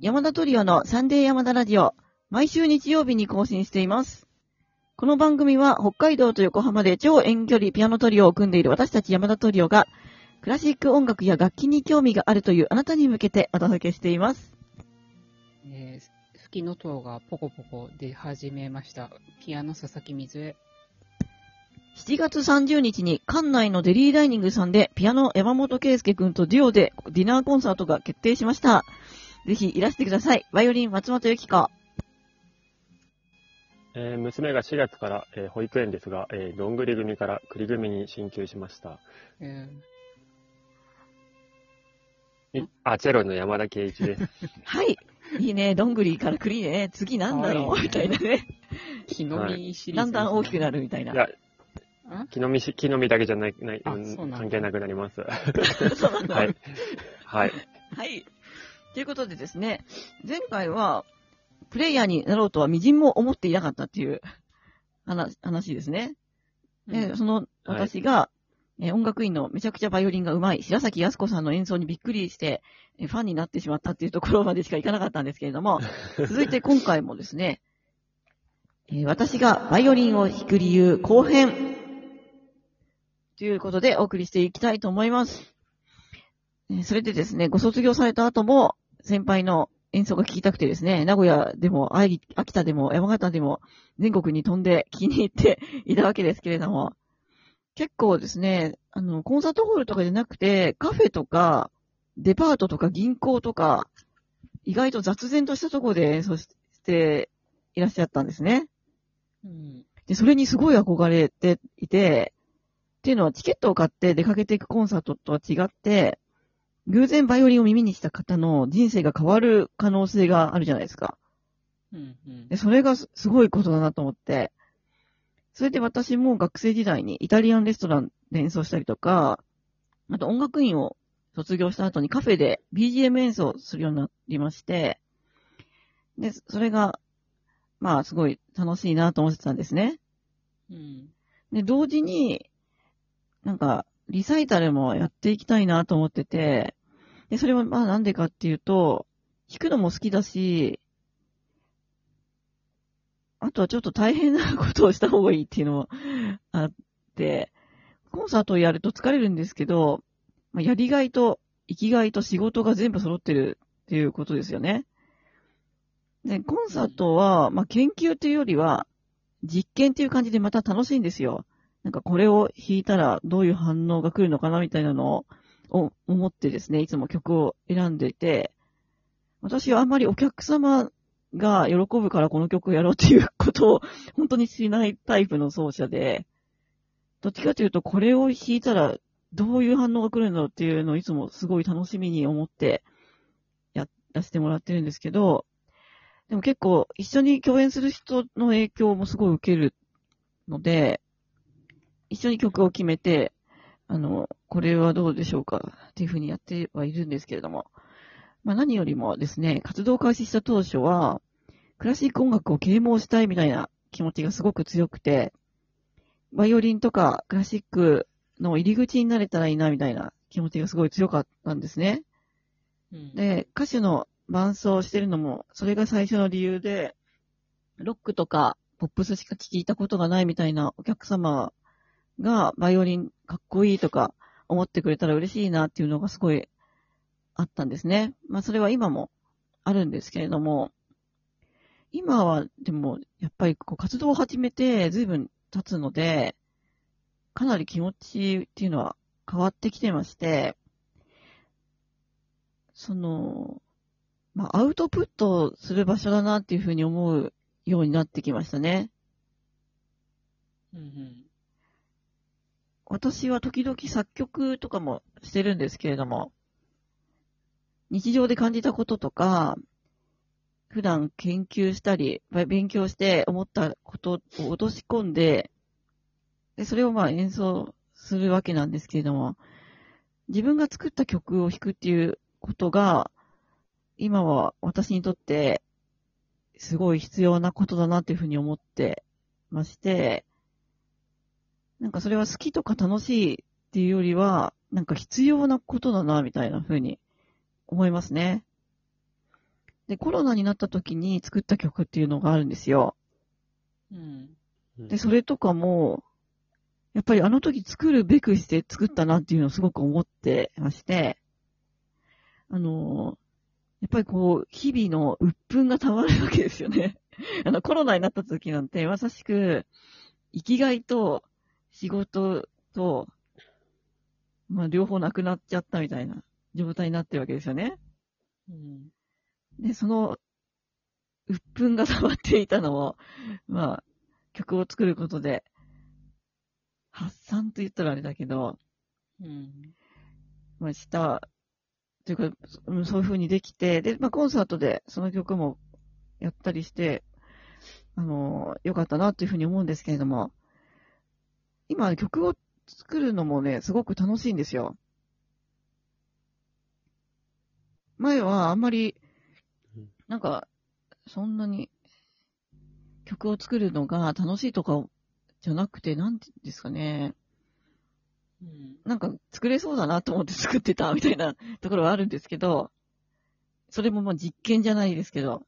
山田トリオのサンデー山田ラジオ、毎週日曜日に更新しています。この番組は北海道と横浜で超遠距離ピアノトリオを組んでいる私たち山田トリオが、クラシック音楽や楽器に興味があるというあなたに向けてお届けしています。えー、吹きの塔がポコポコ出始めました。ピアノ佐々木水江。7月30日に館内のデリーダイニングさんでピアノ山本圭介くんとデュオでディナーコンサートが決定しました。ぜひいらしてください。バイオリン松本由紀子。えー娘が4月から、えー保育園ですが、えーどんぐり組から栗組に進級しました。えいあ、チェロの山田圭一です。はい。いいね。どんぐりから栗ね。次なんだろうみたいなね。ー、木の実シリーズ、だんだん大きくなるみたいな。いや、あ木の実し、木の実だけじゃない、ない、うんあそうなんだ関係なくなります。そうなんだ。はい。はい。はい。ということでですね、前回は、プレイヤーになろうとは微塵も思っていなかったっていう話話ですね。で、うんその私が、えー音楽院のめちゃくちゃバイオリンが上手い白崎康子さんの演奏にびっくりして、えーファンになってしまったっていうところまでしかいかなかったんですけれども、続いて今回もですね、えー私がバイオリンを弾く理由後編ということでお送りしていきたいと思います。えーそれでですね、ご卒業された後も先輩の演奏が聞きたくてですね、名古屋でも、愛秋田でも、山形でも、全国に飛んで気に入って いたわけですけれども、結構ですね、あの、コンサートホールとかじゃなくて、カフェとか、デパートとか銀行とか、意外と雑然としたところで演奏していらっしゃったんですね。うん。で、それにすごい憧れていて、っていうのはチケットを買って出かけていくコンサートとは違って、偶然バイオリンを耳にした方の人生が変わる可能性があるじゃないですか。うん。うんで、それがすすごいことだなと思って、それで私も学生時代にイタリアンレストランで演奏したりとか、あと音楽院を卒業した後にカフェで BGM 演奏するようになりまして、で、それが、まあすごい楽しいなと思ってたんですね。うん。で、同時に、なんか、リサイタルもやっていきたいなと思ってて、で、それはまあなんでかっていうと、弾くのも好きだし、あとはちょっと大変なことをした方がいいっていうのも あって、コンサートをやると疲れるんですけど、まあ、やりがいと生きがいと仕事が全部揃ってるっていうことですよね。で、コンサートは、まあ、研究というよりは、実験っていう感じでまた楽しいんですよ。なんかこれを弾いたらどういう反応が来るのかなみたいなのを思ってですね、いつも曲を選んでいて、私はあんまりお客様が喜ぶからこの曲をやろうっていうことを本当にしないタイプの奏者で、どっちかというとこれを弾いたらどういう反応が来るんだろうっていうのをいつもすごい楽しみに思ってやらせてもらってるんですけど、でも結構一緒に共演する人の影響もすごい受けるので、一緒に曲を決めて、あの、これはどうでしょうかっていうふうにやってはいるんですけれども。まあ何よりもですね、活動開始した当初は、クラシック音楽を啓蒙したいみたいな気持ちがすごく強くて、バイオリンとかクラシックの入り口になれたらいいなみたいな気持ちがすごい強かったんですね。うん。で、歌手の伴奏をしてるのも、それが最初の理由で、ロックとかポップスしか聞いたことがないみたいなお客様がバイオリンかっこいいとか思ってくれたら嬉しいなっていうのがすごいあったんですね。まあそれは今もあるんですけれども、今はでもやっぱりこう活動を始めて随分経つので、かなり気持ちっていうのは変わってきてまして、その、まあ、アウトプットする場所だなっていうふうに思うようになってきましたね。うん。うん。私は時々作曲とかもしてるんですけれども、日常で感じたこととか、普段研究したり、勉強して思ったことを落とし込んで、で、それをまあ演奏するわけなんですけれども、自分が作った曲を弾くっていうことが、今は私にとって、すごい必要なことだなっていうふうに思ってまして、なんかそれは好きとか楽しいっていうよりは、なんか必要なことだな、みたいな風に思いますね。で、コロナになった時に作った曲っていうのがあるんですよ。うん。で、それとかも、やっぱりあの時作るべくして作ったなっていうのをすごく思ってまして、あの、やっぱりこう、日々の鬱憤が溜まるわけですよね。あの、コロナになった時なんて、まさしく、生きがいと仕事と、まあ、両方なくなっちゃったみたいな状態になってるわけですよね。うん。で、その、鬱憤が溜まっていたのを、まあ、曲を作ることで、発散と言ったらあれだけど、うん。まあ、した、というか、うんそういう風にできて、で、まあ、コンサートでその曲もやったりして、あの、良かったなというふうに思うんですけれども、今、曲を作るのもね、すごく楽しいんですよ。前はあんまりうん、なんか、そんなに曲を作るのが楽しいとかじゃなくて、なんていうんですかね。うん。なんか作れそうだなと思って 作ってたみたいなところはあるんですけど、それもまあ実験じゃないですけど、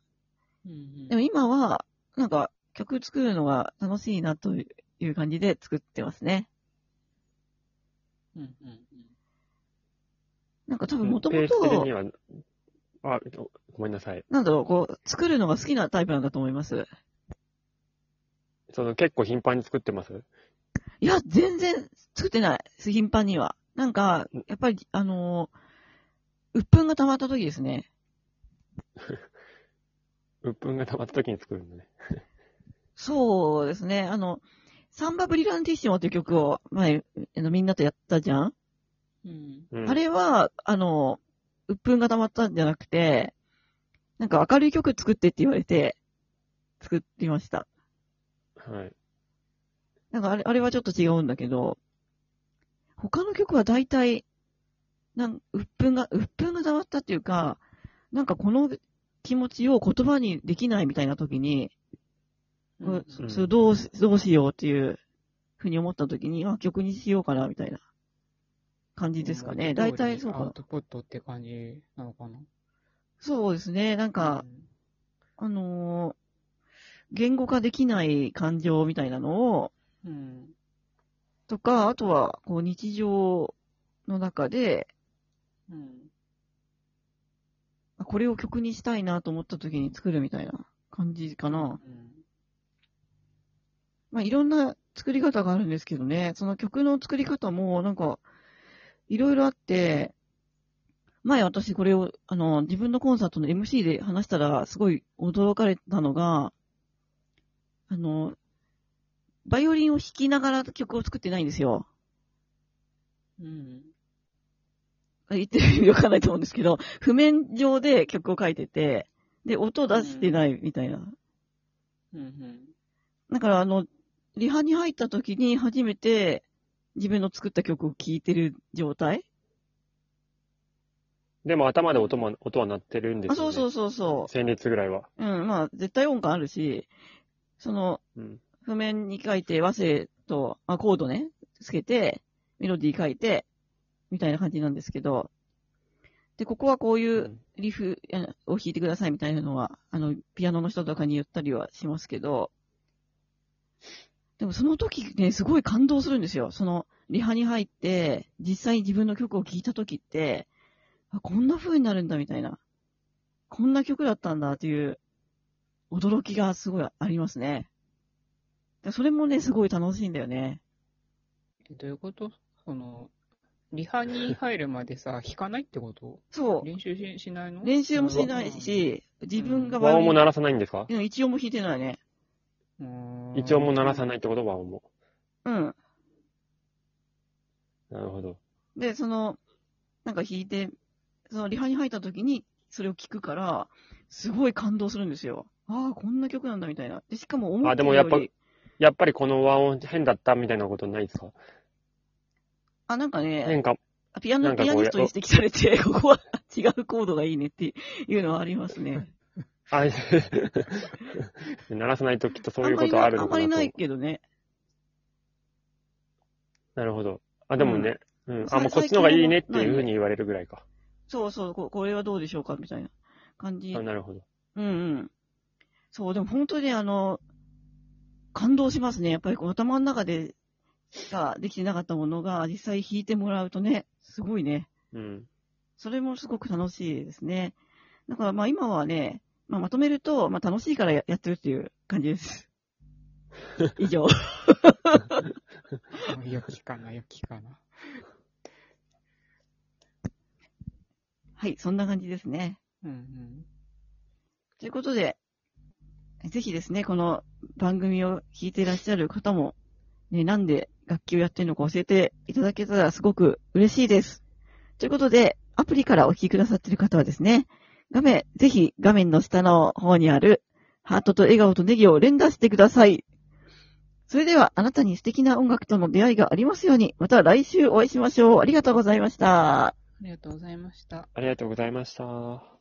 うん。でも今は、なんか曲作るのが楽しいなという感じで作ってますね。うん。うん。なんか多分もともと、は、あ、ごめんなさい。なんだろう、こう、作るのが好きなタイプなんだと思います。その結構頻繁に作ってます？いや、全然作ってない。頻繁には。なんか、やっぱり、あのー、鬱憤が溜まった時ですね。鬱憤が溜まった時に作るんだね。そうですね。あの、サンバブリランティッシモという曲を前、あのみんなとやったじゃん？うん。うんあれは、あの、鬱憤が溜まったんじゃなくて、なんか明るい曲作ってって言われて、作ってました。はい。なんかあれ、あれはちょっと違うんだけど、他の曲は大体、なん、鬱憤が、鬱憤が溜まったっていうか、なんかこの気持ちを言葉にできないみたいな時に、うんそれどうし、どうしようっていうふうに思った時に、あ、曲にしようかな、みたいな感じですかね。大体そうか。アウトプットって感じなのかな？そうですね。なんか、あのー言語化できない感情みたいなのを、うん。とか、あとは、こう、日常の中で、うん。あこれを曲にしたいなと思った時に作るみたいな感じかな。うん。まあ、いろんな作り方があるんですけどね、その曲の作り方も、なんか、いろいろあって、前私これを、あの、自分のコンサートの MC で話したら、すごい驚かれたのが、あの、バイオリンを弾きながら曲を作ってないんですよ。うん。言ってる意味わかんないと思うんですけど、譜面上で曲を書いてて、で、音出してないみたいな。うん。だから、あの、リハに入った時に初めて自分の作った曲を聴いてる状態？でも頭で音も、音は鳴ってるんですあ、よね。そうそうそうそ旋律ぐらいは。う。うん、まあ、絶対音感あるし、その、うん。譜面に書いて和声と、あ、コードね、つけて、メロディー書いて、みたいな感じなんですけど、で、ここはこういううんリフあを弾いてくださいみたいなのは、あの、ピアノの人とかに言ったりはしますけど、でもその時ね、すごい感動するんですよ。その、リハに入って、実際に自分の曲を聴いた時って、あ、こんな風になるんだみたいな。こんな曲だったんだっていう、驚きがすごいありますね。でそれもね、すごい楽しいんだよね。えどういうこと？その、リハに入るまでさ、弾かないってこと？そう。練習ししないの？練習もしないし、自分が和音も鳴ならさないんですか？うん一音も弾いてないね。うん一音も鳴らさないってこと和音も。うん。なるほど。で、その、なんか弾いて、そのリハに入った時に、それを聞くから、すごい感動するんですよ。ああ、こんな曲なんだみたいな。で、しかも思ってるよりあでもやっやっぱりこの和音変だったみたいなことないですか？あ、なんかね、変化、ピアノ、ピアニストに指摘されて、ここは違うコードがいいねっていうのはありますね。あ、鳴らさないときっとそういうことあるのかなと。あんまりないけどね。なるほど。あ、でもね、うん。さあ、もうこっちの方がいいねっていうふうに言われるぐらいか。そうそう、ここれはどうでしょうかみたいな感じあ、。なるほど。うんうん。そう、でも本当にあの、感動しますね。やっぱりこの頭の中でしかできてなかったものが実際弾いてもらうとね、すごいね。うん。それもすごく楽しいですね。だからまあ今はね、まあまとめると、まあ楽しいからややってるっていう感じです。以上。良きかな、良きかな。はい、そんな感じですね。うんうん。ということで、ぜひですね、この番組を聞いていらっしゃる方も、ね、なんで楽器をやってるのか教えていただけたらすごく嬉しいです。ということで、アプリからお聞きくださっている方はですね、画面、ぜひ画面の下の方にあるハートと笑顔とネギを連打してください。それでは、あなたに素敵な音楽との出会いがありますように、また来週お会いしましょう。ありがとうございました。ありがとうございました。ありがとうございました。